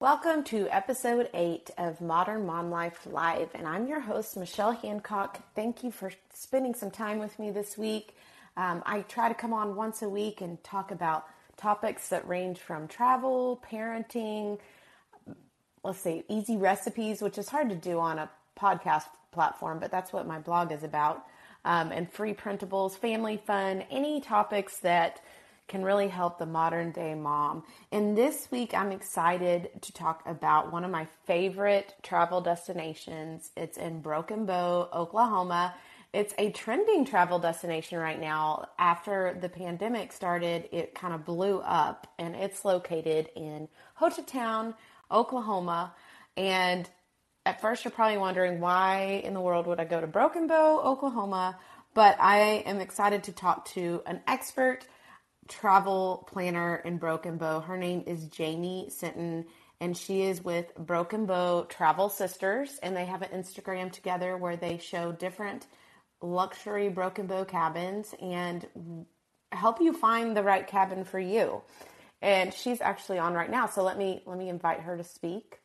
Welcome to episode 8 of Modern Mom Life Live, and I'm your host, Michelle Hancock. Thank you for spending some time with me this week. Um, I try to come on once a week and talk about topics that range from travel, parenting, let's say easy recipes, which is hard to do on a podcast platform, but that's what my blog is about, um, and free printables, family fun, any topics that can really help the modern day mom. And this week, I'm excited to talk about one of my favorite travel destinations. It's in Broken Bow, Oklahoma. It's a trending travel destination right now. After the pandemic started, it kind of blew up, and it's located in Hochatown, Oklahoma. And at first, you're probably wondering why in the world would I go to Broken Bow, Oklahoma? But I am excited to talk to an expert travel planner in Broken Bow. Her name is Jamie Sinton, and she is with Broken Bow Travel Sisters, and they have an Instagram together where they show different luxury Broken Bow cabins and help you find the right cabin for you. And she's actually on right now, so let me let me invite her to speak.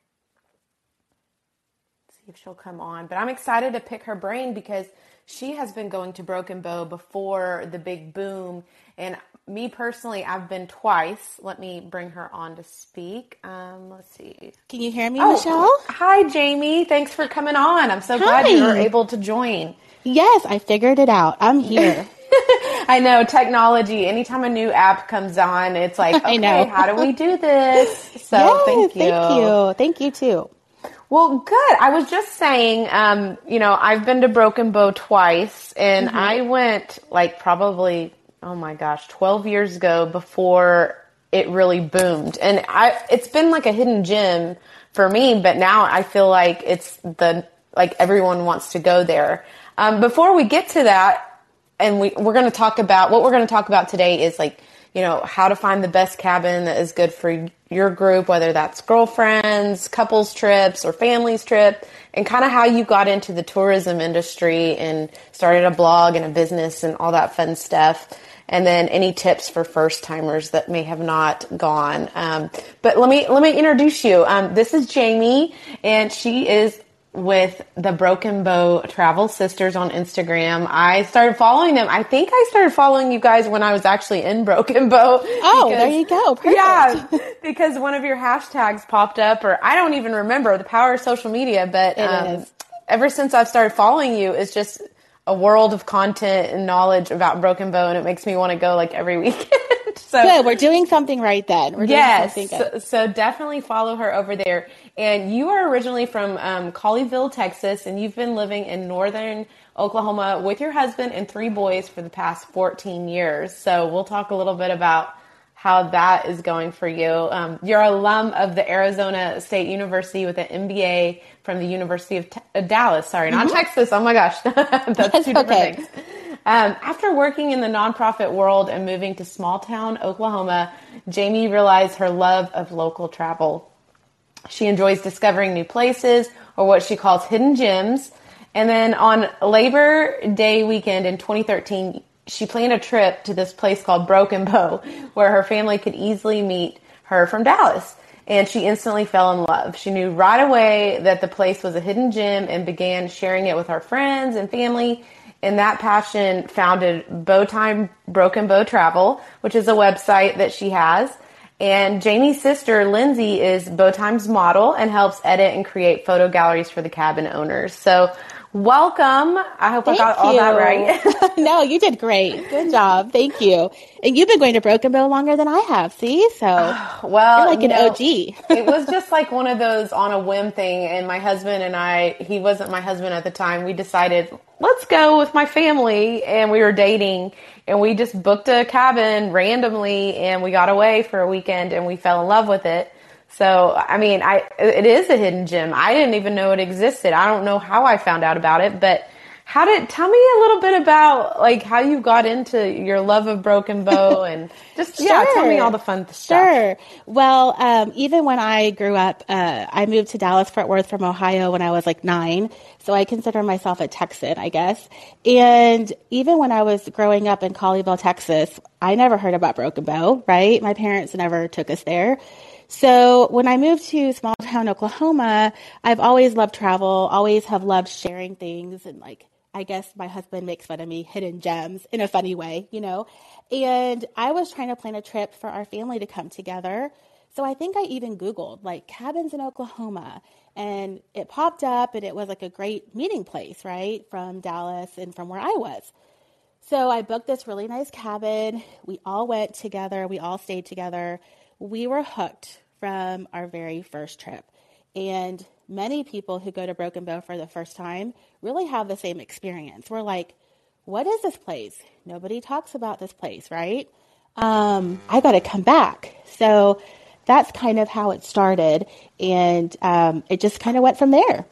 See if she'll come on. But I'm excited to pick her brain because she has been going to Broken Bow before the big boom and me personally, I've been twice. Let me bring her on to speak. Um, let's see. Can you hear me, oh, Michelle? Hi, Jamie. Thanks for coming on. I'm so hi. glad you were able to join. Yes, I figured it out. I'm here. I know technology. Anytime a new app comes on, it's like, okay, I know. how do we do this? So yes, thank you. Thank you. Thank you too. Well, good. I was just saying, um, you know, I've been to Broken Bow twice, and mm-hmm. I went like probably oh my gosh, 12 years ago before it really boomed. And I, it's been like a hidden gem for me, but now I feel like it's the, like everyone wants to go there. Um, before we get to that, and we, we're going to talk about, what we're going to talk about today is like, you know, how to find the best cabin that is good for your group, whether that's girlfriends, couples trips, or families trip, and kind of how you got into the tourism industry and started a blog and a business and all that fun stuff and then any tips for first timers that may have not gone. Um, but let me let me introduce you. Um, this is Jamie, and she is with the Broken Bow Travel Sisters on Instagram. I started following them. I think I started following you guys when I was actually in Broken Bow. Oh, because, there you go. Perfect. Yeah, because one of your hashtags popped up, or I don't even remember the power of social media. But um, ever since I've started following you, it's just a world of content and knowledge about Broken Bow, and it makes me want to go like every weekend. so good, we're doing something right then. We're yes, so, so, definitely follow her over there. And you are originally from um, Colleyville, Texas, and you've been living in northern Oklahoma with your husband and three boys for the past 14 years. So we'll talk a little bit about how that is going for you. Um, you're alum of the Arizona State University with an MBA from the University of Te- uh, Dallas. Sorry, not mm-hmm. Texas. Oh my gosh, that's two different okay. things. Um, after working in the nonprofit world and moving to small town Oklahoma, Jamie realized her love of local travel. She enjoys discovering new places or what she calls hidden gems. And then on Labor Day weekend in 2013, she planned a trip to this place called Broken Bow where her family could easily meet her from Dallas. And she instantly fell in love. She knew right away that the place was a hidden gem and began sharing it with her friends and family. And that passion founded Bowtime Broken Bow Travel, which is a website that she has. And Jamie's sister, Lindsay, is Bowtime's model and helps edit and create photo galleries for the cabin owners. So Welcome. I hope Thank I got all that right. no, you did great. Good job. Thank you. And you've been going to Broken Bow longer than I have. See, so well, you're like an know, OG. it was just like one of those on a whim thing. And my husband and I, he wasn't my husband at the time. We decided let's go with my family, and we were dating, and we just booked a cabin randomly, and we got away for a weekend, and we fell in love with it. So, I mean, I, it is a hidden gem. I didn't even know it existed. I don't know how I found out about it, but how did, tell me a little bit about like how you got into your love of Broken Bow and just, sure. yeah, tell me all the fun stuff. Sure. Well, um, even when I grew up, uh, I moved to Dallas Fort Worth from Ohio when I was like nine. So I consider myself a Texan, I guess. And even when I was growing up in Colleyville, Texas, I never heard about Broken Bow, right? My parents never took us there. So when I moved to small town Oklahoma, I've always loved travel, always have loved sharing things and like I guess my husband makes fun of me, hidden gems in a funny way, you know. And I was trying to plan a trip for our family to come together. So I think I even Googled like cabins in Oklahoma and it popped up and it was like a great meeting place, right? From Dallas and from where I was. So I booked this really nice cabin. We all went together, we all stayed together. We were hooked from our very first trip. And many people who go to Broken Bow for the first time really have the same experience. We're like, what is this place? Nobody talks about this place, right? Um, I got to come back. So that's kind of how it started. And um, it just kind of went from there.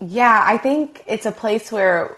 Yeah, I think it's a place where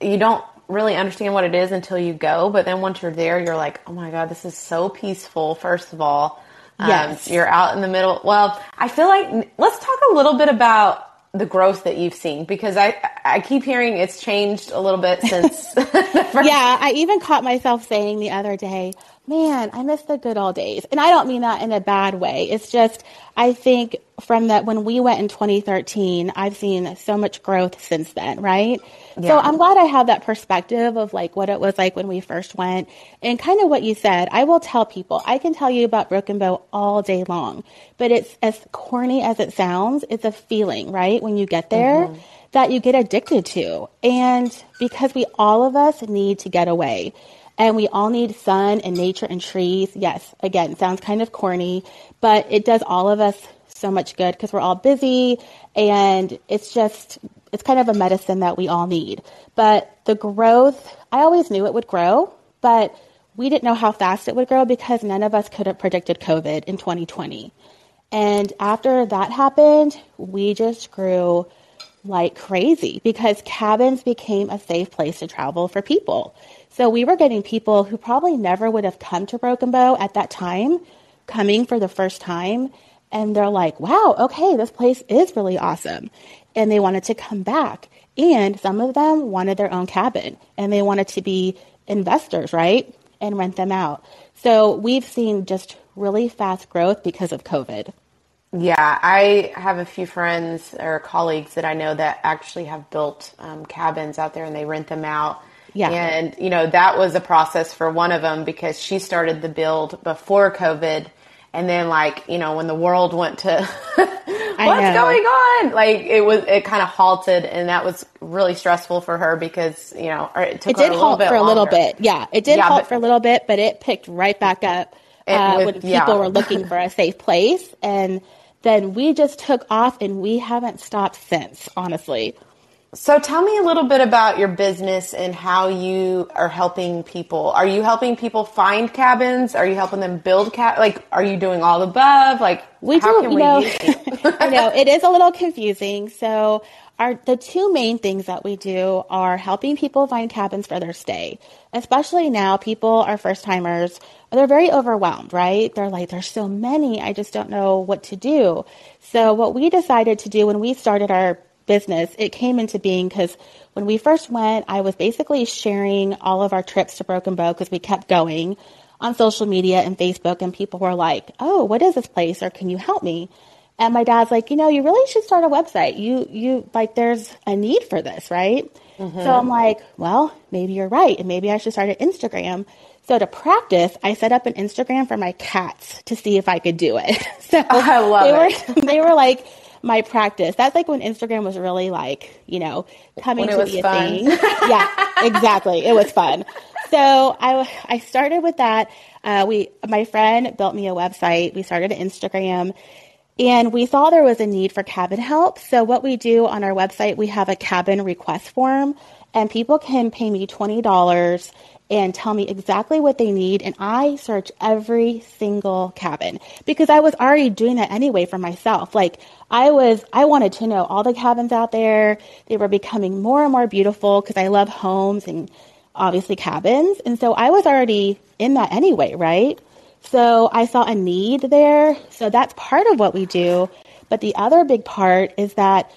you don't really understand what it is until you go. But then once you're there, you're like, oh my God, this is so peaceful, first of all. Um, yes. Um, you're out in the middle. Well, I feel like let's talk a little bit about the growth that you've seen because I I keep hearing it's changed a little bit since. yeah, I even caught myself saying the other day, man, I miss the good old days. And I don't mean that in a bad way. It's just, I think from that, when we went in 2013, I've seen so much growth since then, right? Yeah. So I'm glad I have that perspective of like what it was like when we first went and kind of what you said. I will tell people, I can tell you about Broken Bow all day long, but it's as corny as it sounds, it's a feeling, right? When you get there. Mm-hmm that you get addicted to. And because we all of us need to get away and we all need sun and nature and trees. Yes, again, sounds kind of corny, but it does all of us so much good because we're all busy and it's just it's kind of a medicine that we all need. But the growth, I always knew it would grow, but we didn't know how fast it would grow because none of us could have predicted COVID in 2020. And after that happened, we just grew like crazy because cabins became a safe place to travel for people. So we were getting people who probably never would have come to Broken Bow at that time coming for the first time. And they're like, wow, okay, this place is really awesome. And they wanted to come back. And some of them wanted their own cabin and they wanted to be investors, right? And rent them out. So we've seen just really fast growth because of COVID. Yeah, I have a few friends or colleagues that I know that actually have built um, cabins out there and they rent them out. Yeah. And, you know, that was a process for one of them because she started the build before COVID. And then, like, you know, when the world went to what's going on, like, it was, it kind of halted. And that was really stressful for her because, you know, it took it did halt for a little bit. Yeah. It did yeah, halt but, for a little bit, but it picked right back up uh, with, when people yeah. were looking for a safe place. And then we just took off and we haven't stopped since, honestly. So tell me a little bit about your business and how you are helping people. Are you helping people find cabins? Are you helping them build cab? Like, are you doing all above? Like, we do. you know, you know, it is a little confusing. So our the two main things that we do are helping people find cabins for their stay. Especially now, people are first timers. They're very overwhelmed, right? They're like, there's so many. I just don't know what to do. So what we decided to do when we started our business, it came into being because when we first went, I was basically sharing all of our trips to Broken Bow because we kept going on social media and Facebook, and people were like, "Oh, what is this place?" or "Can you help me?" And my dad's like, "You know, you really should start a website. You you like, there's a need for this, right?" Mm-hmm. So I'm like, "Well, maybe you're right, and maybe I should start an Instagram." So to practice, I set up an Instagram for my cats to see if I could do it. so I love they it. were they were like my practice. That's like when Instagram was really like, you know, coming to be a thing. yeah, exactly. It was fun. So I, I started with that. Uh, we, my friend built me a website. We started an Instagram and we saw there was a need for cabin help. So what we do on our website, we have a cabin request form and people can pay me $20 and tell me exactly what they need. And I search every single cabin because I was already doing that anyway for myself. Like I was, I wanted to know all the cabins out there. They were becoming more and more beautiful because I love homes and obviously cabins. And so I was already in that anyway, right? So I saw a need there. So that's part of what we do. But the other big part is that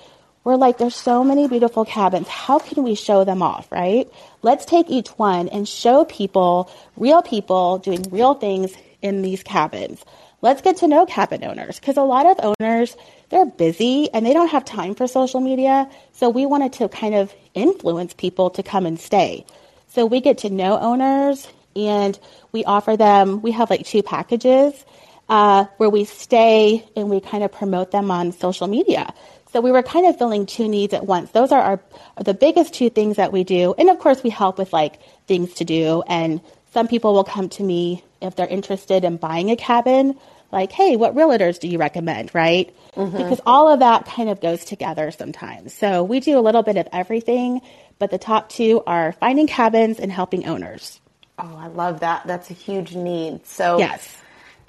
we're like, there's so many beautiful cabins. How can we show them off, right? Let's take each one and show people, real people doing real things in these cabins. let's get to know cabin owners because a lot of owners they're busy and they don't have time for social media. So we wanted to kind of influence people to come and stay. So we get to know owners and we offer them, we have like two packages uh, where we stay and we kind of promote them on social media. So we were kind of filling two needs at once. Those are our are the biggest two things that we do. And of course, we help with like things to do. And some people will come to me if they're interested in buying a cabin, like, hey, what realtors do you recommend, right? Mm-hmm. Because all of that kind of goes together sometimes. So we do a little bit of everything, but the top two are finding cabins and helping owners. Oh, I love that. That's a huge need. So, yes.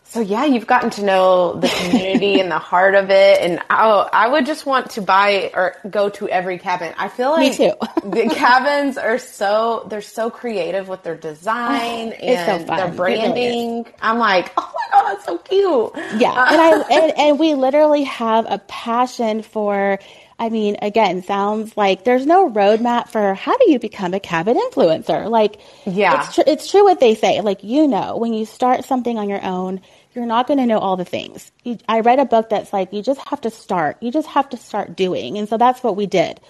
So yeah, you've gotten to know the community and the heart of it, and oh, I would just want to buy or go to every cabin. I feel like Me too. the cabins are so they're so creative with their design and so their branding. Really I'm like, oh my god, that's so cute. Yeah, and I and, and we literally have a passion for. I mean, again, sounds like there's no roadmap for how do you become a cabin influencer. Like, yeah, it's, tr- it's true what they say. Like, you know, when you start something on your own, you're not going to know all the things. You, I read a book that's like, you just have to start. You just have to start doing. And so that's what we did.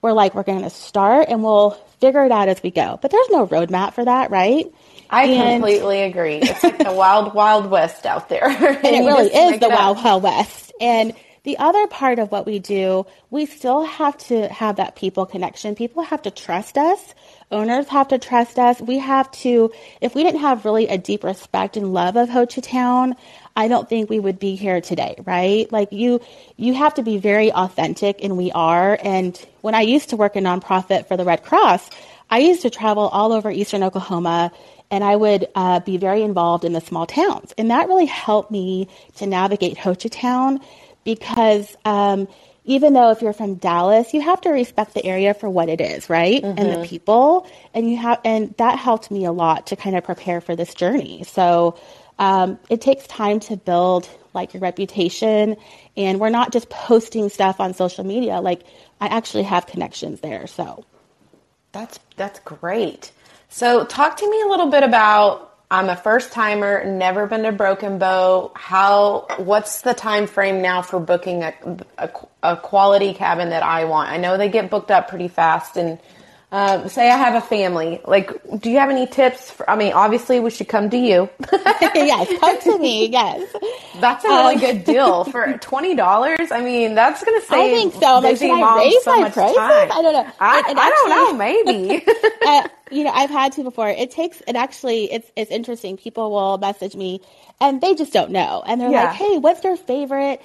We're like, we're going to start and we'll figure it out as we go. But there's no roadmap for that, right? I and, completely agree. It's like the wild, wild west out there. and, and it really is the wild, wild west. And the other part of what we do, we still have to have that people connection. People have to trust us. Owners have to trust us. We have to, if we didn't have really a deep respect and love of Hochatown, I don't think we would be here today, right? Like you, you have to be very authentic and we are. And when I used to work in nonprofit for the Red Cross, I used to travel all over Eastern Oklahoma and I would uh, be very involved in the small towns. And that really helped me to navigate Hochatown because um, even though if you're from Dallas, you have to respect the area for what it is, right? Mm-hmm. And the mm-hmm. people, and you have, and that helped me a lot to kind of prepare for this journey. So um, it takes time to build like your reputation, and we're not just posting stuff on social media. Like I actually have connections there, so that's that's great. So talk to me a little bit about I'm a first timer, never been to Broken Bow. How? What's the time frame now for booking a, a, a quality cabin that I want? I know they get booked up pretty fast, and uh, say I have a family. Like, do you have any tips? For, I mean, obviously we should come to you. yes, come to me. Yes, that's a really um, good deal for twenty dollars. I mean, that's going to save. I think so. Like, should I raise so my prices? Time. I don't know. I, I actually, don't know. Maybe. uh, you know, I've had to before. It takes. It actually. It's it's interesting. People will message me, and they just don't know, and they're yeah. like, "Hey, what's your favorite?"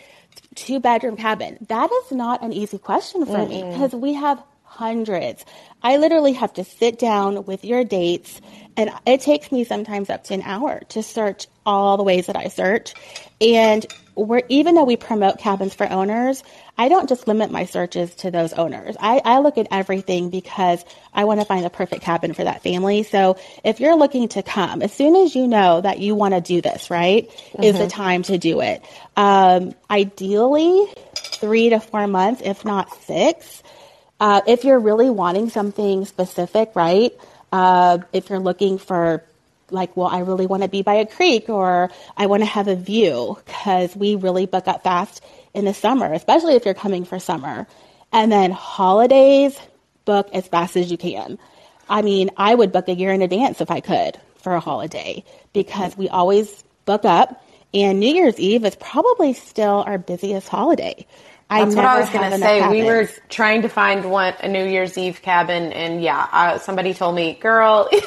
two bedroom cabin? That is not an easy question for mm me because we have hundreds. I literally have to sit down with your dates, and it takes me sometimes up to an hour to search all the ways that I search. And we're, even though we promote cabins for owners, I don't just limit my searches to those owners. I, I look at everything because I want to find the perfect cabin for that family. So if you're looking to come, as soon as you know that you want to do this, right, mm-hmm. is the mm-hmm. time to do it. Um, ideally, three to four months, if not six. Uh, if you're really wanting something specific, right? Uh, if you're looking for like, well, I really want to be by a creek or I want to have a view because we really book up fast in the summer, especially if you're coming for summer. And then holidays, book as fast as you can. I mean, I would book a year in advance if I could for a holiday because we always book up. And New Year's Eve is probably still our busiest holiday. I That's what I was going to say. We were trying to find one a New Year's Eve cabin, and yeah, uh, somebody told me, "Girl, you,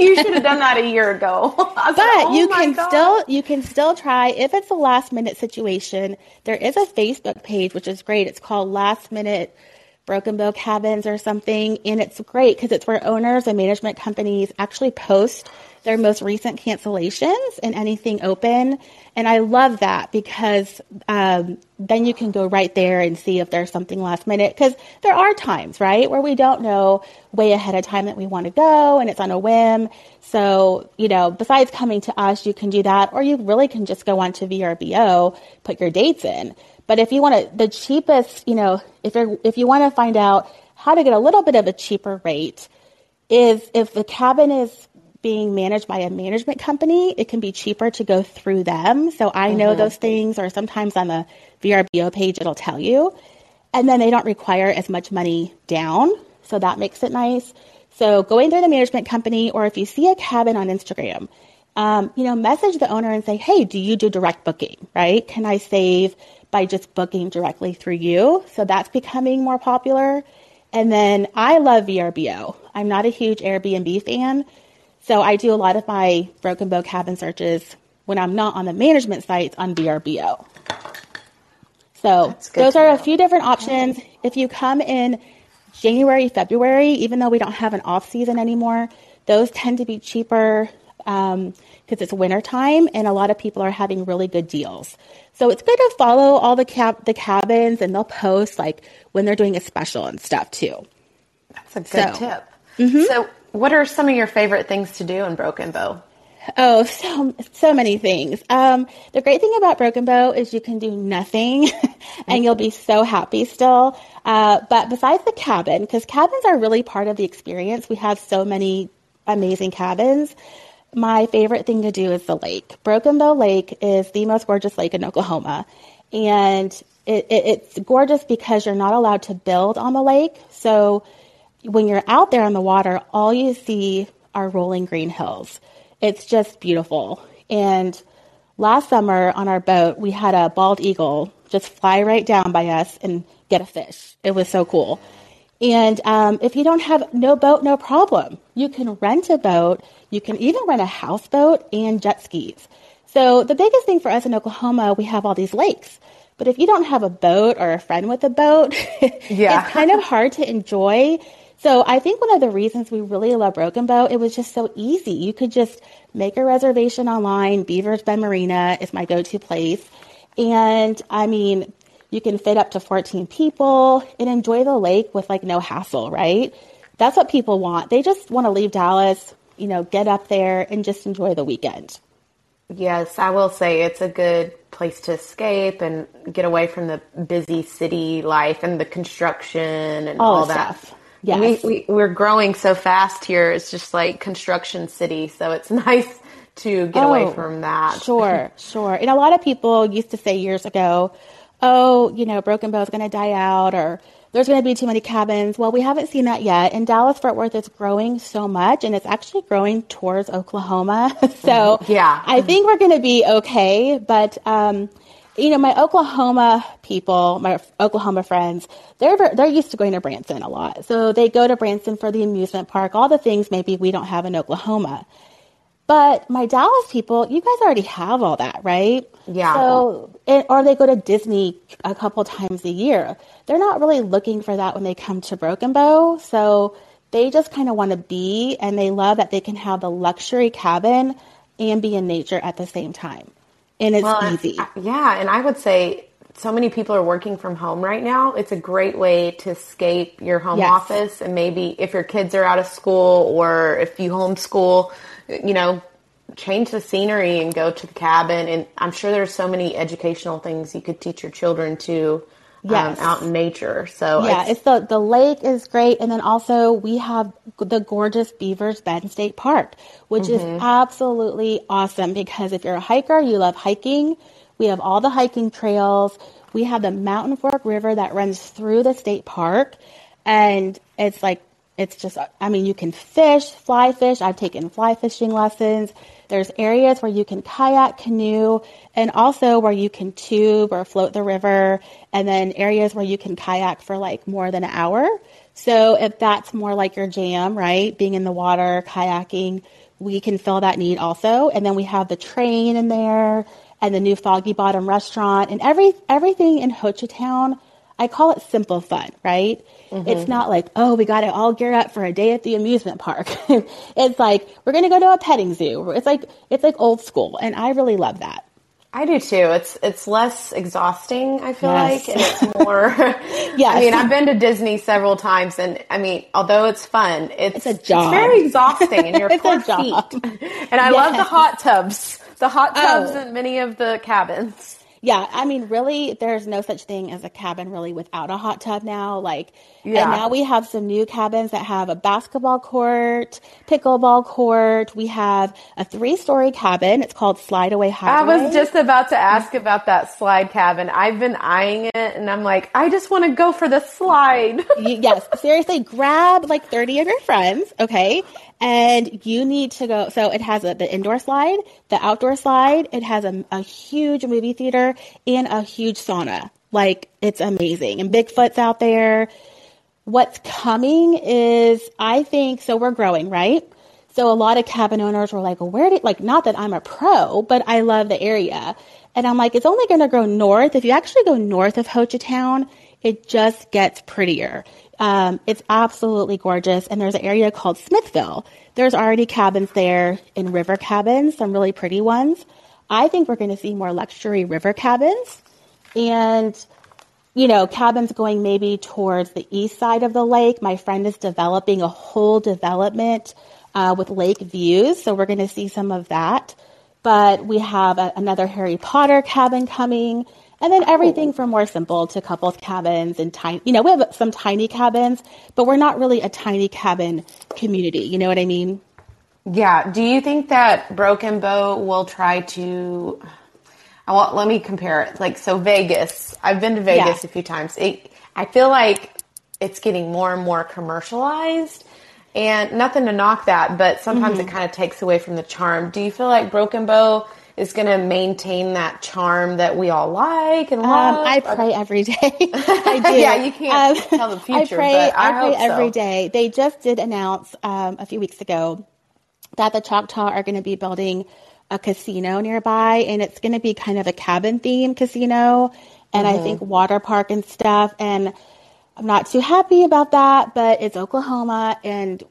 you should have done that a year ago." but like, oh you can God. still you can still try if it's a last minute situation. There is a Facebook page which is great. It's called Last Minute Broken Bow Cabins or something, and it's great because it's where owners and management companies actually post their most recent cancellations and anything open. And I love that because um, then you can go right there and see if there's something last minute. Because there are times, right, where we don't know way ahead of time that we want to go and it's on a whim. So, you know, besides coming to us, you can do that, or you really can just go onto VRBO, put your dates in. But if you want to, the cheapest, you know, if you're, if you want to find out how to get a little bit of a cheaper rate, is if the cabin is being managed by a management company, it can be cheaper to go through them. So I know mm-hmm. those things, or sometimes on the VRBO page, it'll tell you. And then they don't require as much money down. So that makes it nice. So going through the management company, or if you see a cabin on Instagram, um, you know, message the owner and say, hey, do you do direct booking, right? Can I save by just booking directly through you? So that's becoming more popular. And then I love VRBO. I'm not a huge Airbnb fan. So I do a lot of my Broken Bow cabin searches when I'm not on the management sites on VRBO. So those are know. a few different options. If you come in January, February, even though we don't have an off season anymore, those tend to be cheaper because um, it's winter time and a lot of people are having really good deals. So it's good to follow all the cab the cabins and they'll post like when they're doing a special and stuff too. That's a good so, tip. Mm-hmm. So what are some of your favorite things to do in Broken Bow? Oh, so so many things. Um, the great thing about Broken Bow is you can do nothing, and you'll be so happy still. Uh, but besides the cabin, because cabins are really part of the experience, we have so many amazing cabins. My favorite thing to do is the lake. Broken Bow Lake is the most gorgeous lake in Oklahoma, and it, it, it's gorgeous because you're not allowed to build on the lake. So when you're out there on the water, all you see are rolling green hills. It's just beautiful. And last summer on our boat, we had a bald eagle just fly right down by us and get a fish. It was so cool. And um, if you don't have no boat, no problem. You can rent a boat. You can even rent a houseboat and jet skis. So the biggest thing for us in Oklahoma, we have all these lakes. But if you don't have a boat or a friend with a boat, yeah. it's kind of hard to enjoy so I think one of the reasons we really love Broken Bow, it was just so easy. You could just make a reservation online. Beavers Bend Marina is my go-to place. And I mean, you can fit up to 14 people and enjoy the lake with like no hassle, right? That's what people want. They just want to leave Dallas, you know, get up there and just enjoy the weekend. Yes, I will say it's a good place to escape and get away from the busy city life and the construction and all, all that. Stuff. Yes. We, we, are growing so fast here. It's just like construction city. So it's nice to get oh, away from that. Sure, sure. And a lot of people used to say years ago, oh, you know, Broken Bow is going to die out or there's going to be too many cabins. Well, we haven't seen that yet. And Dallas Fort Worth is growing so much and it's actually growing towards Oklahoma. so yeah, I think we're going to be okay. But, um, you know, my Oklahoma people, my Oklahoma friends, they're they're used to going to Branson a lot. So they go to Branson for the amusement park, all the things maybe we don't have in Oklahoma. But my Dallas people, you guys already have all that, right? Yeah. So, or they go to Disney a couple times a year. They're not really looking for that when they come to Broken Bow. So they just kind of want to be, and they love that they can have the luxury cabin and be in nature at the same time and it's well, easy. Yeah, and I would say so many people are working from home right now. It's a great way to escape your home yes. office and maybe if your kids are out of school or if you homeschool, you know, change the scenery and go to the cabin and I'm sure there's so many educational things you could teach your children to yes. Um, out in nature. So yeah, it's, it's, the the lake is great, and then also we have the gorgeous Beavers Bend State Park, which mm-hmm. is absolutely awesome because if you're a hiker, you love hiking. We have all the hiking trails. We have the Mountain Fork River that runs through the state park, and it's like it's just I mean you can fish, fly fish. I've taken fly fishing lessons. There's areas where you can kayak, canoe, and also where you can tube or float the river, and then areas where you can kayak for like more than an hour. So if that's more like your jam, right? Being in the water, kayaking, we can fill that need also. And then we have the train in there and the new Foggy Bottom restaurant and every everything in Hochatown I call it simple fun, right? Mm-hmm. It's not like, oh, we got to all gear up for a day at the amusement park. it's like, we're going to go to a petting zoo. It's like, it's like old school. And I really love that. I do too. It's it's less exhausting. I feel yes. like, and it's more. yeah, I mean, I've been to Disney several times, and I mean, although it's fun, it's, it's a job. It's very exhausting, and you're poor feet. And I yes. love the hot tubs. The hot tubs oh. in many of the cabins. Yeah, I mean, really, there's no such thing as a cabin really without a hot tub now. Like, Yeah. and now we have some new cabins that have a basketball court, pickleball court. We have a three story cabin. It's called Slide Away I was just about to ask about that slide cabin. I've been eyeing it and I'm like, I just want to go for the slide. Yes, seriously, grab like 30 of your friends, okay? And you need to go. So it has a, the indoor slide, the outdoor slide. It has a, a huge movie theater and a huge sauna. Like, it's amazing. And Bigfoot's out there. What's coming is, I think, so we're growing, right? So a lot of cabin owners were like, where did, like, not that I'm a pro, but I love the area. And I'm like, it's only going to grow north. If you actually go north of Hochatown, it just gets prettier. Um, it's absolutely gorgeous. And there's an area called Smithville. There's already cabins there in river cabins, some really pretty ones. I think we're going to see more luxury river cabins. And you know, cabins going maybe towards the east side of the lake. My friend is developing a whole development uh, with lake views, so we're going to see some of that. But we have a, another Harry Potter cabin coming, and then everything from more simple to couples cabins and tiny. You know, we have some tiny cabins, but we're not really a tiny cabin community. You know what I mean? Yeah. Do you think that Broken Bow will try to? I want. Let me compare it. Like so, Vegas. I've been to Vegas Yeah. a few times. It, I feel like it's getting more and more commercialized, and nothing to knock that, but sometimes Mm-hmm. it kind of takes away from the charm. Do you feel like Broken Bow is going to maintain that charm that we all like and Um, love? I pray every day. I do. Yeah, you can't tell the future, I pray, but I pray hope so. every day. They just did announce um, a few weeks ago that the Choctaw are going to be building a casino nearby, and it's going to be kind of a cabin theme casino, and I think water park and stuff. And I'm not too happy about that, but it's Oklahoma, and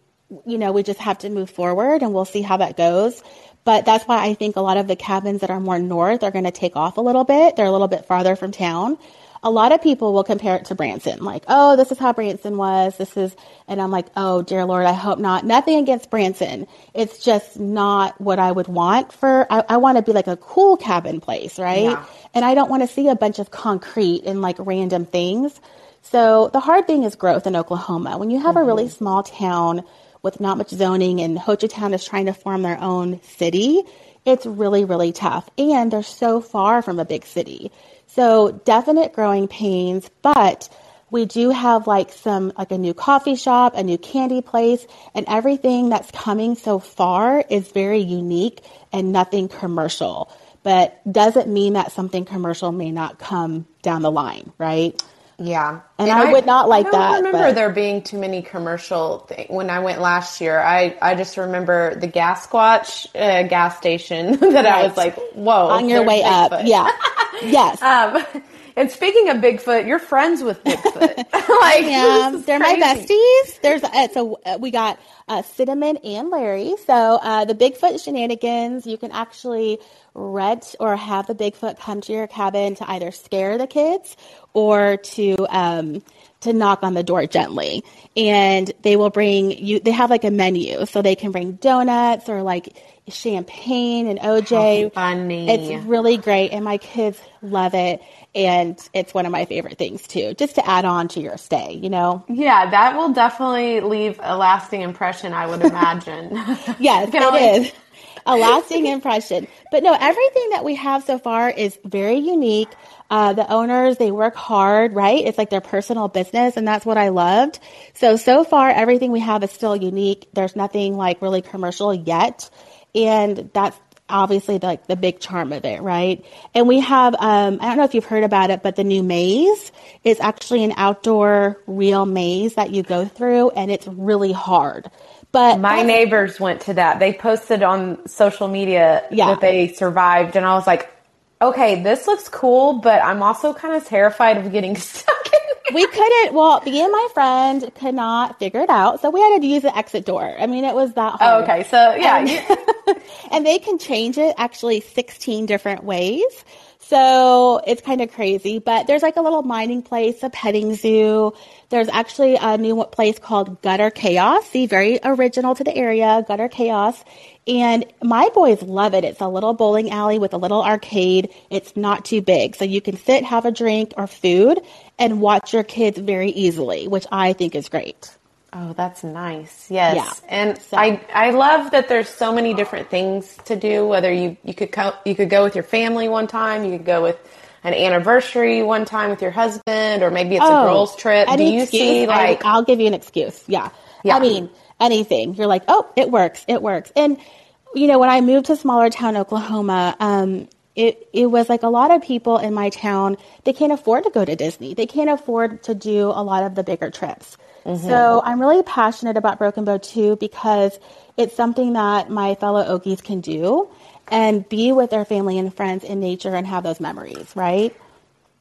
you know we just have to move forward, and we'll see how that goes. But that's why I think a lot of the cabins that are more north are going to take off a little bit. They're a little bit farther from town. A lot of people will compare it to Branson, like, oh, this is how Branson was. This is, and I'm like, oh, dear Lord, I hope not. Nothing against Branson. It's just not what I would want for, I, I want to be like a cool cabin place, right? Yeah. And I don't want to see a bunch of concrete and like random things. So the hard thing is growth in Oklahoma. When you have a mm-hmm. really small town with not much zoning and Hochatown is trying to form their own city, it's really, really tough. And they're so far from a big city. So definite growing pains, but we do have like some, like a new coffee shop, a new candy place, and everything that's coming so far is very unique and nothing commercial. But doesn't mean that something commercial may not come down the line, right? Yeah, And I would not like I that, don't remember but- there being too many commercial things when I went last year. I I just remember the gas squatch uh, gas station that I was like, whoa, On your way up. Yeah. Yes. Um, and speaking of Bigfoot, you're friends with Bigfoot. like, Yeah, this they're my besties. There's uh, so uh, we got uh, Cinnamon and Larry. So uh, the Bigfoot shenanigans, you can actually rent or have the Bigfoot come to your cabin to either scare the kids or to um, to knock on the door gently. And they will bring you. They have like a menu, so they can bring donuts or like champagne and OJ. How funny. It's really great, and my kids love it. And it's one of my favorite things too, just to add on to your stay, you know? Yeah, that will definitely leave a lasting impression. I would imagine. Yes, it only- is a lasting impression. But no, everything that we have so far is very unique. Uh, the owners, they work hard, right? It's like their personal business, and that's what I loved. So, so far, everything we have is still unique. There's nothing like really commercial yet. And that's obviously like the big charm of it, right? And we have, um, I don't know if you've heard about it, but the new maze is actually an outdoor real maze that you go through, and it's really hard. But My neighbors went to that. They posted on social media Yeah. that they survived, and I was like, okay, this looks cool, but I'm also kind of terrified of getting stuck. We couldn't. Well, me and my friend could not figure it out, so we had to use the exit door. I mean, it was that Oh, hard. okay, so yeah, And- and they can change it actually 16 different ways. So it's kind of crazy, but there's like a little mining place, a petting zoo. There's actually a new place called Gutter Chaos. See, very original to the area, Gutter Chaos. And my boys love it. It's a little bowling alley with a little arcade. It's not too big. So you can sit, have a drink or food and watch your kids very easily, which I think is great. Oh, that's nice. Yes. Yeah. And So- I I love that there's so many different things to do whether you you could co- you could go with your family one time, you could go with an anniversary one time with your husband or maybe it's a girls trip. Do Oh, you excuse, see I- like I'll give you an excuse. Yeah. Yeah. I mean, anything. You're like, oh, it works. It works. And, you know, when I moved to smaller town Oklahoma, um, it, it was like a lot of people in my town, they can't afford to go to Disney. They can't afford to do a lot of the bigger trips. Mm-hmm. So I'm really passionate about Broken Bow too because it's something that my fellow Okies can do and be with their family and friends in nature and have those memories, right?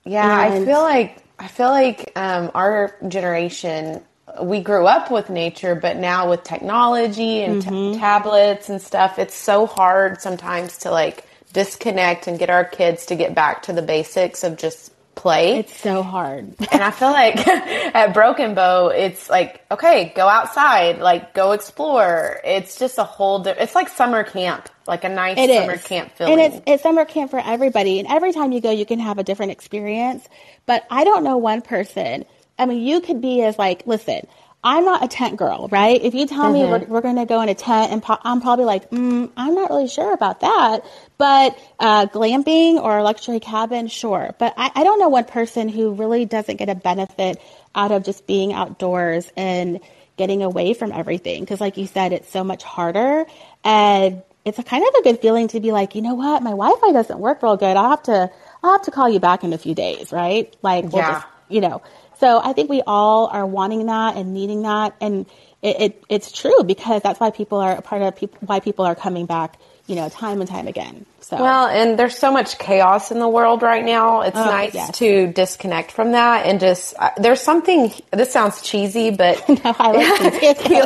Yeah, I feel like I feel like um, our generation we grew up with nature, but now with technology and Mm-hmm. t- tablets and stuff, it's so hard sometimes to like disconnect and get our kids to get back to the basics of just play. It's so hard. and I feel like at Broken Bow, it's like, okay, go outside, like go explore. It's just a whole, di- it's like summer camp, like a nice It is summer camp feeling. And it's it's summer camp for everybody. And every time you go, you can have a different experience. But I don't know one person. I mean, you could be as like, listen, I'm not a tent girl, right? If you tell me we're, we're going to go in a tent, and po- I'm probably like, mm, I'm not really sure about that. But uh, glamping or a luxury cabin, sure. But I, I don't know one person who really doesn't get a benefit out of just being outdoors and getting away from everything. Because, like you said, it's so much harder. And it's a kind of a good feeling to be like, you know what, my Wi-Fi doesn't work real good. I'll have to, I'll have to call you back in a few days, right? Like, we'll Yeah. just, you know. So I think we all are wanting that and needing that, and it, it it's true because that's why people are a part of why people are coming back, you know, time and time again. So Well, and there's so much chaos in the world right now. It's Oh, nice yes. to disconnect from that and just, uh, there's something, this sounds cheesy, but No, I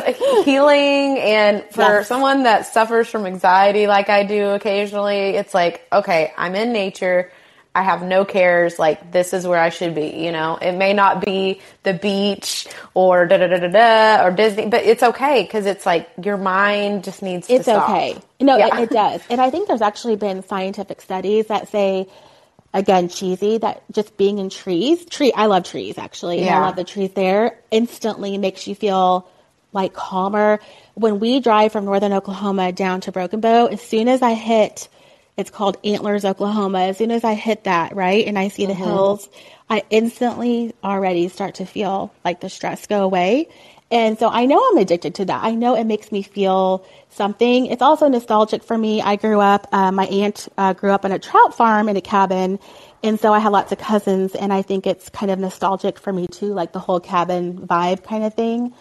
like healing and for Yes. someone that suffers from anxiety like I do occasionally, it's like, okay, I'm in nature. I have no cares. Like this is where I should be. You know, it may not be the beach or da da da da da or Disney, but it's okay because it's like your mind just needs to it's okay. No, Yeah. it, it does. And I think there's actually been scientific studies that say, again, cheesy, that just being in trees, tree, I love trees actually. And I love the trees there instantly makes you feel like calmer. When we drive from northern Oklahoma down to Broken Bow, as soon as I hit, it's called Antlers, Oklahoma. As soon as I hit that, right, and I see the hills, I instantly already start to feel like the stress go away. And so I know I'm addicted to that. I know it makes me feel something. It's also nostalgic for me. I grew up, uh, my aunt uh, grew up on a trout farm in a cabin. And so I have lots of cousins, and I think it's kind of nostalgic for me too, like the whole cabin vibe kind of thing.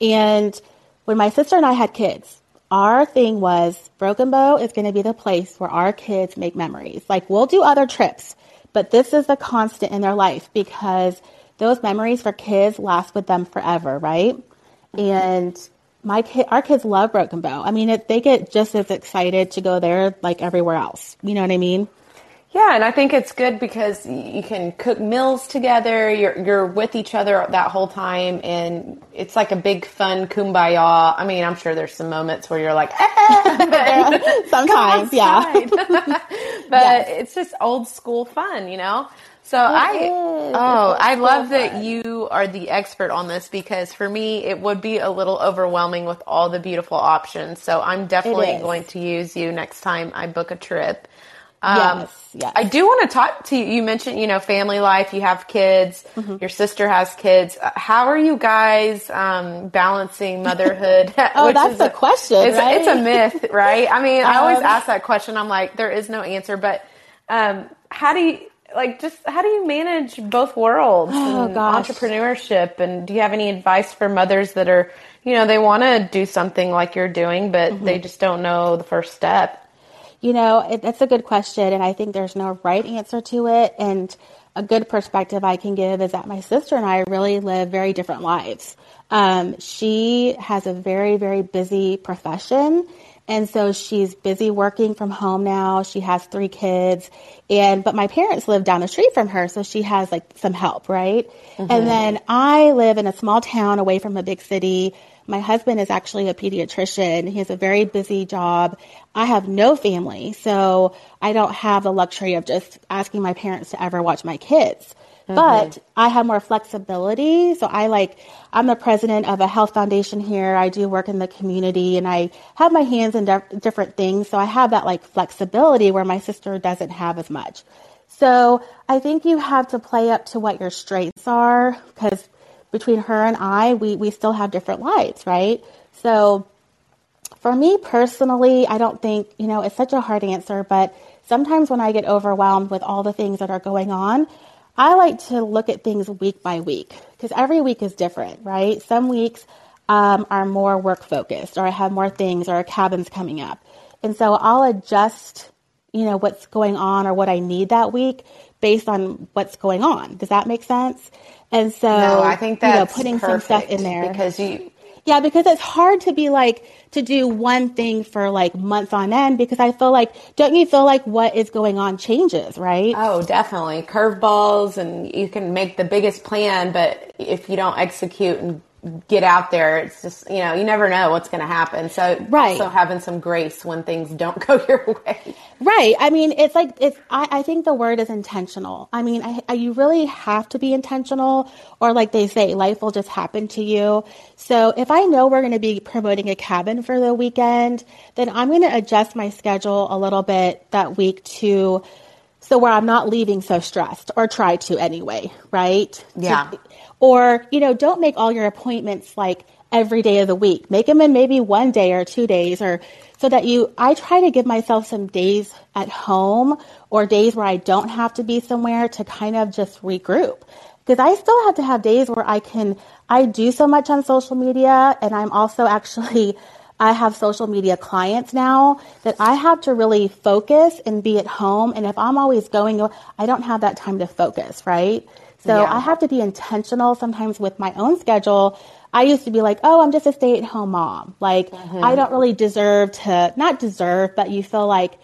And when my sister and I had kids, our thing was Broken Bow is going to be the place where our kids make memories. Like we'll do other trips, but this is the constant in their life because those memories for kids last with them forever, right? And my kid, our kids love Broken Bow. I mean, it, they get just as excited to go there like everywhere else. You know what I mean? Yeah, and I think it's good because you can cook meals together. You're you're with each other that whole time, and it's like a big fun kumbaya. I mean, I'm sure there's some moments where you're like, "Ah," Sometimes, yeah. but it's just old school fun, you know. So I is. oh I love that you are the expert on this because for me it would be a little overwhelming with all the beautiful options. So I'm definitely going to use you next time I book a trip. Yes, yes. I do want to talk to you. You mentioned, you know, family life. You have kids. Mm-hmm. Your sister has kids. Uh, How are you guys um, balancing motherhood? Oh, Which that's the a- question, It's, right? it's a myth, right? I mean, I always Um, ask that question. I'm like, there is no answer. But um, how do you like? Just how do you manage both worlds Oh, gosh. entrepreneurship? And do you have any advice for mothers that are, you know, they want to do something like you're doing, but Mm-hmm. they just don't know the first step? You know, it, that's a good question, and I think there's no right answer to it. And a good perspective I can give is that my sister and I really live very different lives. Um, she has a very, very busy profession, And so she's busy working from home now. She has three kids. And, but my parents live down the street from her. So she has like some help, right? Mm-hmm. And then I live in a small town away from a big city. My husband is actually a pediatrician. He has a very busy job. I have no family. So I don't have the luxury of just asking my parents to ever watch my kids. Mm-hmm. But I have more flexibility. So I like, I'm the president of a health foundation here. I do work in the community and I have my hands in de- different things. So I have that like flexibility where my sister doesn't have as much. So I think you have to play up to what your strengths are because between her and I, we, we still have different lives, right? So for me personally, I don't think, you know, it's such a hard answer, but sometimes when I get overwhelmed with all the things that are going on, I like to look at things week by week because every week is different, right? Some weeks um, are more work focused, or I have more things, or a cabin's coming up, and so I'll adjust, you know, what's going on or what I need that week based on what's going on. Does that make sense? And so no, I think that's you know, putting some stuff in there because you yeah, because it's hard to be like to do one thing for like months on end because I feel like don't you feel like what is going on changes, right? Oh, definitely. Curveballs and you can make the biggest plan, but if you don't execute and get out there. It's just, you know, you never know what's going to happen. So, right. also having some grace when things don't go your way. Right. I mean, it's like, it's, I, I think the word is intentional. I mean, I, I, you really have to be intentional, or like they say, life will just happen to you. So, if I know we're going to be promoting a cabin for the weekend, then I'm going to adjust my schedule a little bit that week to, so where I'm not leaving so stressed or try to anyway, right? Yeah. To, or, you know, don't make all your appointments like every day of the week. Make them in maybe one day or two days or so that you, I try to give myself some days at home or days where I don't have to be somewhere to kind of just regroup. Because I still have to have days where I can, I do so much on social media and I'm also actually, I have social media clients now that I have to really focus and be at home. And if I'm always going, I don't have that time to focus, right? So yeah. I have to be intentional sometimes with my own schedule. I used to be like, oh, I'm just a stay at home mom. Like, mm-hmm. I don't really deserve to, not deserve, but you feel like,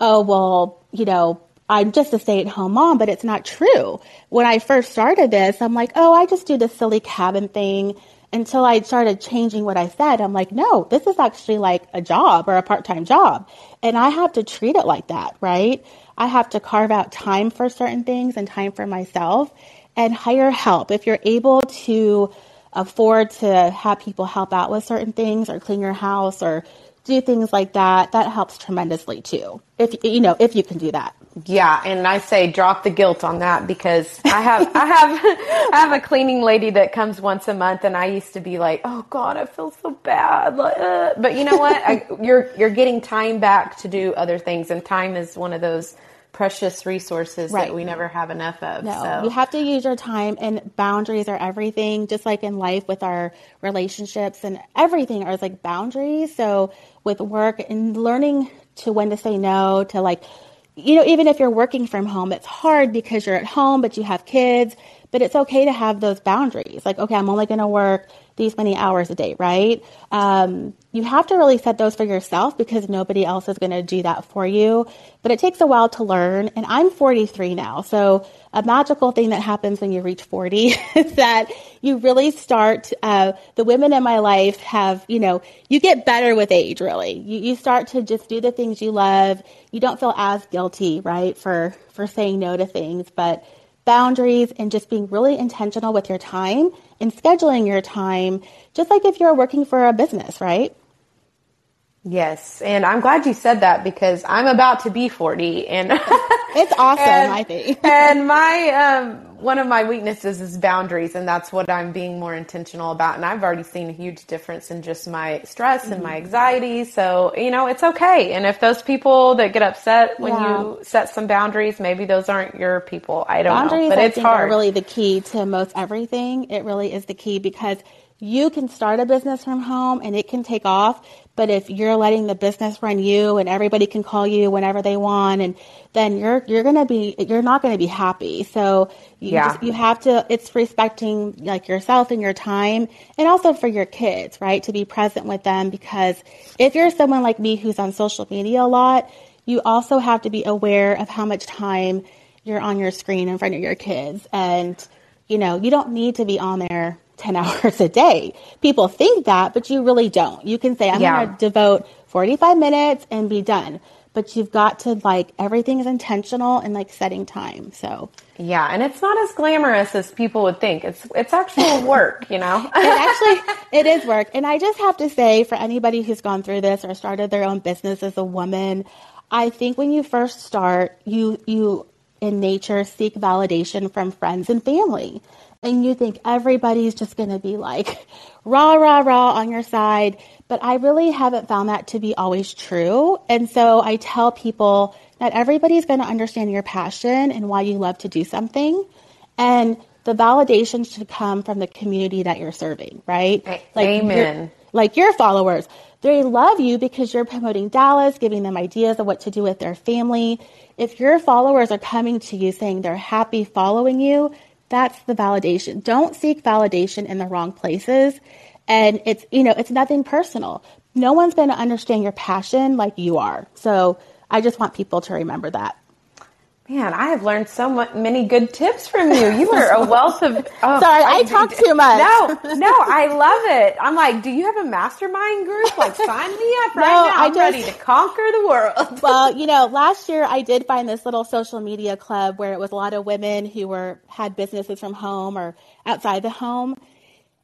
oh, well, you know, I'm just a stay at home mom, but it's not true. When I first started this, I'm like, oh, I just do this silly cabin thing until I started changing what I said. I'm like, no, this is actually like a job or a part time job. And I have to treat it like that, right? I have to carve out time for certain things and time for myself and hire help. If you're able to afford to have people help out with certain things or clean your house or do things like that, that helps tremendously too. If you know, if you can do that. Yeah, and I say drop the guilt on that because I have I have I have a cleaning lady that comes once a month, and I used to be like, oh God, I feel so bad. Uh, but you know what? I, you're you're getting time back to do other things, and time is one of those precious resources right. that we never have enough of. No, so. you have to use your time and boundaries are everything, just like in life with our relationships and everything are like boundaries. So with work and learning to when to say no to like, you know, even if you're working from home, it's hard because you're at home, but you have kids, but it's okay to have those boundaries. Like, okay, I'm only going to work these many hours a day, right? Um, you have to really set those for yourself because nobody else is going to do that for you. But it takes a while to learn. And I'm 43 now. So a magical thing that happens when you reach 40 is that you really start, uh, the women in my life have, you know, you get better with age, really. You, you start to just do the things you love. You don't feel as guilty, right, for, for saying no to things. But boundaries and just being really intentional with your time and scheduling your time, just like if you're working for a business, right? Yes, and I'm glad you said that because I'm about to be 40, and it's awesome. and, I think. and my um, one of my weaknesses is boundaries, and that's what I'm being more intentional about. And I've already seen a huge difference in just my stress and my mm-hmm. anxiety. So you know, it's okay. And if those people that get upset when yeah. you set some boundaries, maybe those aren't your people. I don't boundaries, know, but I it's hard. Are really the key to most everything. It really is the key because you can start a business from home and it can take off, But if you're letting the business run you and everybody can call you whenever they want and then you're you're going to be you're not going to be happy. So you Yeah. just, you have to it's respecting like yourself and your time and also for your kids, right? To be present with them because if you're someone like me who's on social media a lot, you also have to be aware of how much time you're on your screen in front of your kids and you know, you don't need to be on there 10 hours a day. People think that, but you really don't. You can say, I'm Yeah. going to devote 45 minutes and be done. But you've got to like, everything is intentional and like setting time. So Yeah, and it's not as glamorous as people would think. It's it's actual work, you know. it actually, it is work. And I just have to say for anybody who's gone through this or started their own business as a woman, I think when you first start, you, you in nature seek validation from friends and family. And you think everybody's just going to be like rah, rah, rah on your side. But I really haven't found that to be always true. And so I tell people that everybody's going to understand your passion and why you love to do something. And the validation should come from the community that you're serving, right? A- amen. your- Like your followers, they love you because you're promoting Dallas, giving them ideas of what to do with their family. If your followers are coming to you saying they're happy following you, that's the validation. Don't seek validation in the wrong places. And it's, you know, it's nothing personal. No one's going to understand your passion like you are. So I just want people to remember that. Man, I have learned so much, many good tips from you. You are a wealth of. Oh, Sorry, I talk too much. No, no, I love it. I'm like, do you have a mastermind group? Like, sign me up right No, now. I I'm ready to conquer the world. well, you know, last year I did find this little social media club where it was a lot of women who were had businesses from home or outside the home.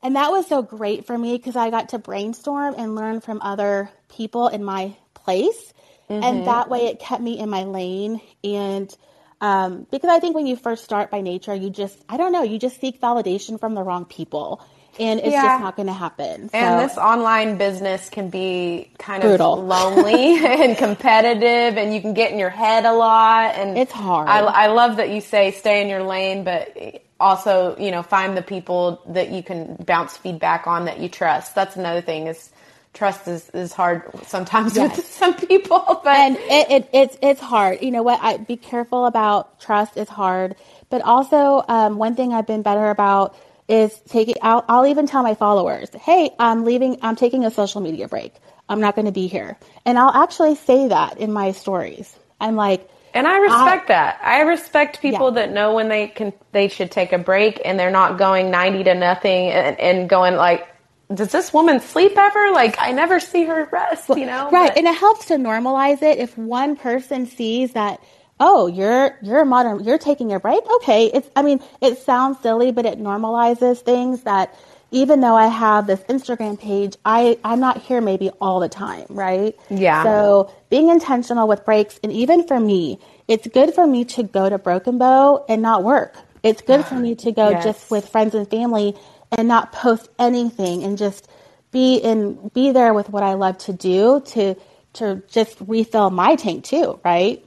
And that was so great for me because I got to brainstorm and learn from other people in my place. And mm-hmm. that way it kept me in my lane. And um, because I think when you first start by nature, you just, I don't know, you just seek validation from the wrong people. And it's Yeah. just not going to happen. And So- this online business can be kind Brutal. of lonely and competitive, and you can get in your head a lot. And It's hard. I, I love that you say stay in your lane, but also you know find the people that you can bounce feedback on that you trust. That's another thing is trust is, is hard sometimes Yes. with some people, but and it, it it's it's hard. You know what? I be careful about trust is hard, but also um, one thing I've been better about is taking. I'll, I'll even tell my followers, "Hey, I'm leaving. I'm taking a social media break. I'm not going to be here," and I'll actually say that in my stories. I'm like, And I respect that. I respect people Yeah. that know when they can they should take a break and they're not going 90 to nothing and, and going like does this woman sleep ever? Like I never see her rest, you know? right But- and it helps to normalize it if one person sees that oh you're you're a modern you're taking a break okay it's i mean it sounds silly but it normalizes things that even though i have this instagram page i i'm not here maybe all the time right Yeah. so being intentional with breaks and even for me it's good for me to go to broken bow and not work it's good for me to go Yes. just with friends and family and not post anything and just be in be there with what I love to do to to just refill my tank too, right?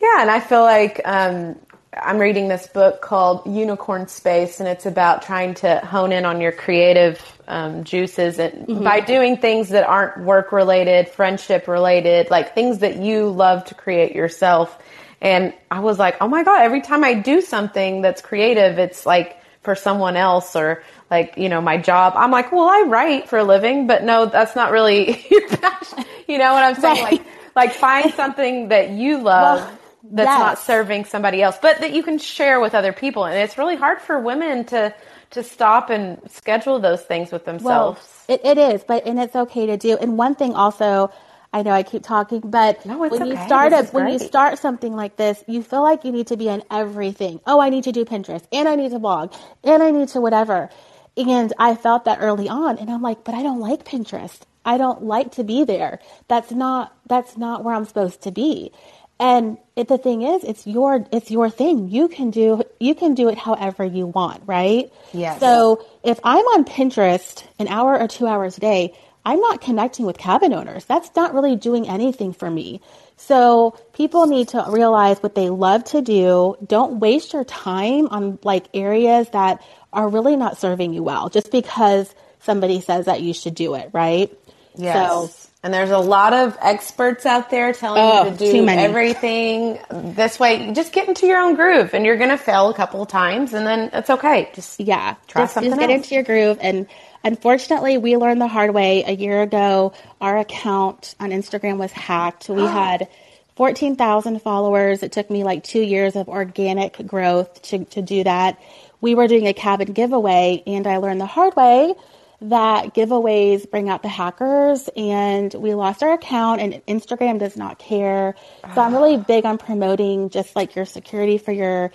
Yeah, and I feel like um, I'm reading this book called Unicorn Space, and it's about trying to hone in on your creative um, juices and by doing things that aren't work related, friendship related, like things that you love to create yourself. And I was like, oh my God, every time I do something that's creative, it's like for someone else or like, you know, my job. I'm like, well, I write for a living, but no, that's not really your passion. You know what I'm saying? Right. Like, like find something that you love Well, that's yes. not serving somebody else, but that you can share with other people. And it's really hard for women to to stop and schedule those things with themselves. Well, it, it is, but and it's okay to do. And one thing also, I know I keep talking, but No, when you start a, when you start something like this, you feel like you need to be on everything. Oh, I need to do Pinterest, and I need to blog, and I need to whatever. And I felt that early on, and I'm like, but I don't like Pinterest. I don't like to be there. That's not that's not where I'm supposed to be. And it, the thing is, it's your it's your thing. You can do you can do it however you want, right? Yes. So if I'm on Pinterest an hour or two hours a day, I'm not connecting with cabin owners. That's not really doing anything for me. So people need to realize what they love to do. Don't waste your time on like areas that are really not serving you well just because somebody says that you should do it, right? Yes. So And there's a lot of experts out there telling Oh, you to do everything this way. You just get into your own groove and you're going to fail a couple of times and then it's okay. Just Yeah, Try just, something just get else. into your groove. And unfortunately, we learned the hard way. A year ago, our account on Instagram was hacked. We had 14,000 followers. It took me like two years of organic growth to, to do that. We were doing a cabin giveaway, and I learned the hard way that giveaways bring out the hackers and we lost our account and Instagram does not care. So I'm really ah. big on promoting just like your security for your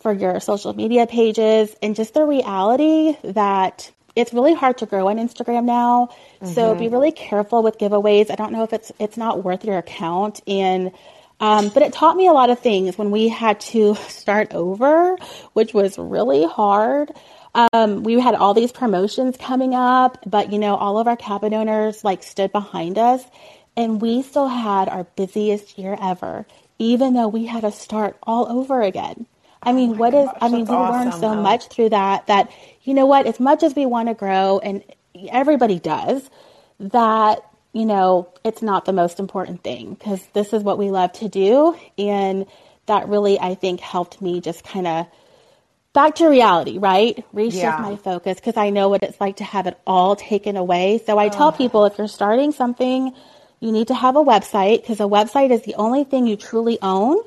for your social media pages and just the reality that it's really hard to grow on Instagram now. So be really careful with giveaways. I don't know if it's it's not worth your account and um, but it taught me a lot of things when we had to start over, which was really hard. Um, we had all these promotions coming up, but you know, all of our cabin owners like stood behind us and we still had our busiest year ever, even though we had to start all over again. I mean, what is, I mean, we that's learned so though. much through that, that, you know what, as much as we want to grow and everybody does, that, you know, it's not the most important thing because this is what we love to do. And that really, I think, helped me just kind of back to reality, right? Reshift Yeah. my focus because I know what it's like to have it all taken away. So I tell people if you're starting something, you need to have a website because a website is the only thing you truly own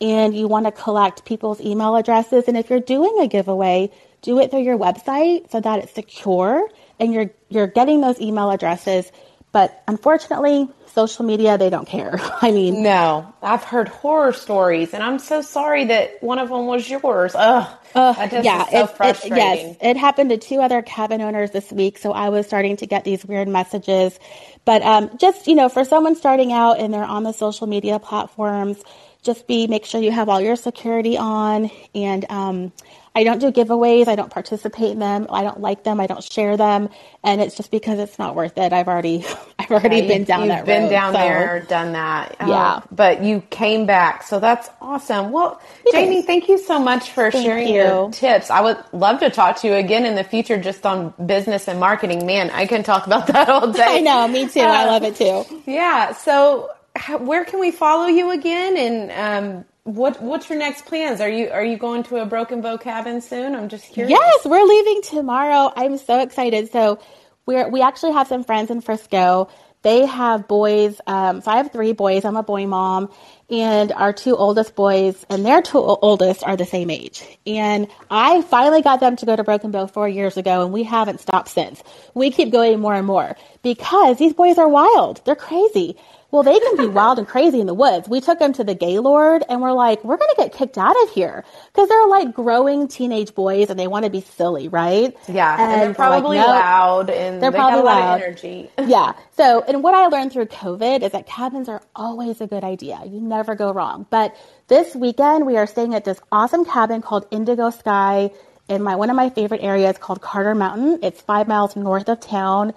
and you want to collect people's email addresses. And if you're doing a giveaway, do it through your website so that it's secure and you're you're getting those email addresses. But unfortunately, social media, they don't care. I mean, No, I've heard horror stories, and I'm so sorry that one of them was yours. Ugh, that yeah, so it- it- frustrating. yes, it happened to two other cabin owners this week, so I was starting to get these weird messages. But um, just you know, for someone starting out and they're on the social media platforms, just be make sure you have all your security on. And um, I don't do giveaways. I don't participate in them. I don't like them. I don't share them, and it's just because it's not worth it. I've already, I've already Yeah, been down you've that been road, down so- there, done that. Uh, Yeah. but you came back, so that's awesome. Well, did. Jamie, thank you so much for Thank sharing you. your tips. I would love to talk to you again in the future, just on business and marketing. Man, I can talk about that all day. I know, me too. I Uh, love it too. Yeah. So, where can we follow you again? And um, what what's your next plans? Are you are you going to a Broken Bow cabin soon? I'm just curious. Yes, we're leaving tomorrow. I'm so excited. So we're we actually have some friends in Frisco. They have boys. Um, so I have three boys. I'm a boy mom, and our two oldest boys and their two oldest are the same age. And I finally got them to go to Broken Bow four years ago, and we haven't stopped since. We keep going more and more because these boys are wild. They're crazy. Well, they can be wild and crazy in the woods. We took them to the Gaylord and we're like, we're going to get kicked out of here because they're like growing teenage boys and they want to be silly, right? Yeah, and, they're we're like, probably "No." loud and They're they probably got a lot loud. of energy. yeah. So, and what I learned through COVID is that cabins are always a good idea. You never go wrong. But this weekend, we are staying at this awesome cabin called Indigo Sky in my one of my favorite areas called Carter Mountain. It's five miles north of town,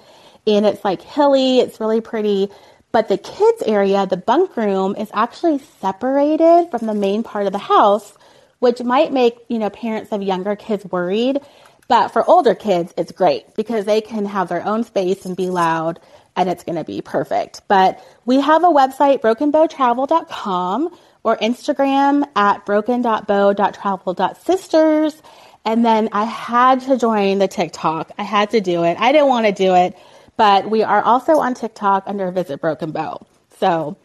and it's like hilly. It's really pretty. But the kids area, the bunk room, is actually separated from the main part of the house, which might make you know parents of younger kids worried. But for older kids, it's great because they can have their own space and be loud and it's going to be perfect. But we have a website, brokenbowtravel.com or Instagram at broken.bow.travel.sisters. And then I had to join the TikTok. I had to do it. I didn't want to do it, but we are also on TikTok under Visit Broken Bow. So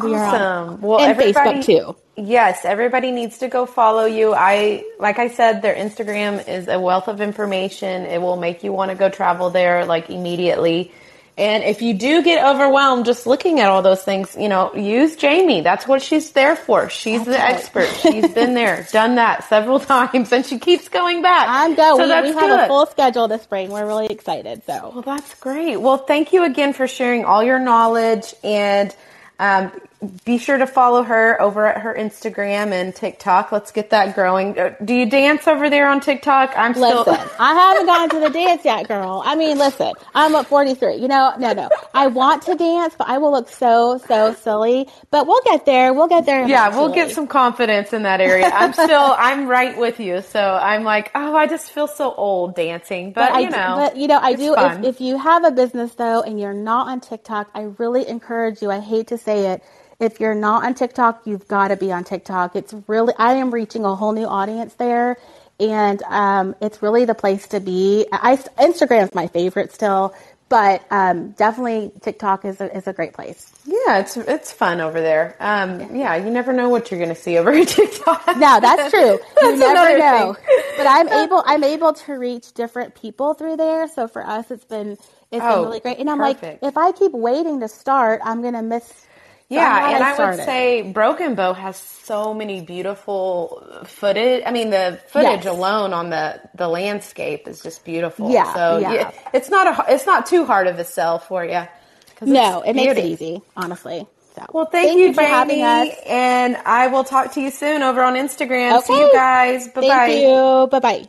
we are on, Awesome. Well, and Facebook too. Yes, everybody needs to go follow you. I, like I said, their Instagram is a wealth of information. It will make you want to go travel there like immediately. And if you do get overwhelmed just looking at all those things, you know, use Jamie. That's what she's there for. She's the right. expert. She's been there, done that several times, and she keeps going back. I'm going. So we, that's we have good. a full schedule this spring. We're really excited. So Well, that's great. Well, thank you again for sharing all your knowledge. And um, be sure to follow her over at her Instagram and TikTok. Let's get that growing. Uh, do you dance over there on TikTok? I'm still. Listen, I haven't gone to the dance yet, girl. I mean, listen, I'm at 43. You know, no, no. I want to dance, but I will look so, so silly. But we'll get there. We'll get there. Yeah, we'll get some confidence in that area. I'm still, I'm right with you. So I'm like, oh, I just feel so old dancing. But, but you know, but you know, I do. If, if you have a business though, and you're not on TikTok, I really encourage you. I hate to say it if you're not on TikTok, you've got to be on TikTok. It's really, I am reaching a whole new audience there. And um, it's really the place to be. I, Instagram's my favorite still, but um, definitely TikTok is a, is a great place. Yeah, it's it's fun over there. Um, yeah, you never know what you're going to see over TikTok. no, that's true. You never know. but I'm able I'm able to reach different people through there. So for us, it's been it's oh, been really great. And I'm perfect. like, if I keep waiting to start, I'm going to miss yeah, and I, I would say Broken Bow has so many beautiful footage. I mean, the footage yes. alone on the the landscape is just beautiful. Yeah, so yeah. it's not a it's not too hard of a sell for you. No, it makes it easy, honestly. So, well, thank, thank you, you, for having us, and I will talk to you soon over on Instagram. Okay. See you guys. Bye bye. Thank you. Bye bye.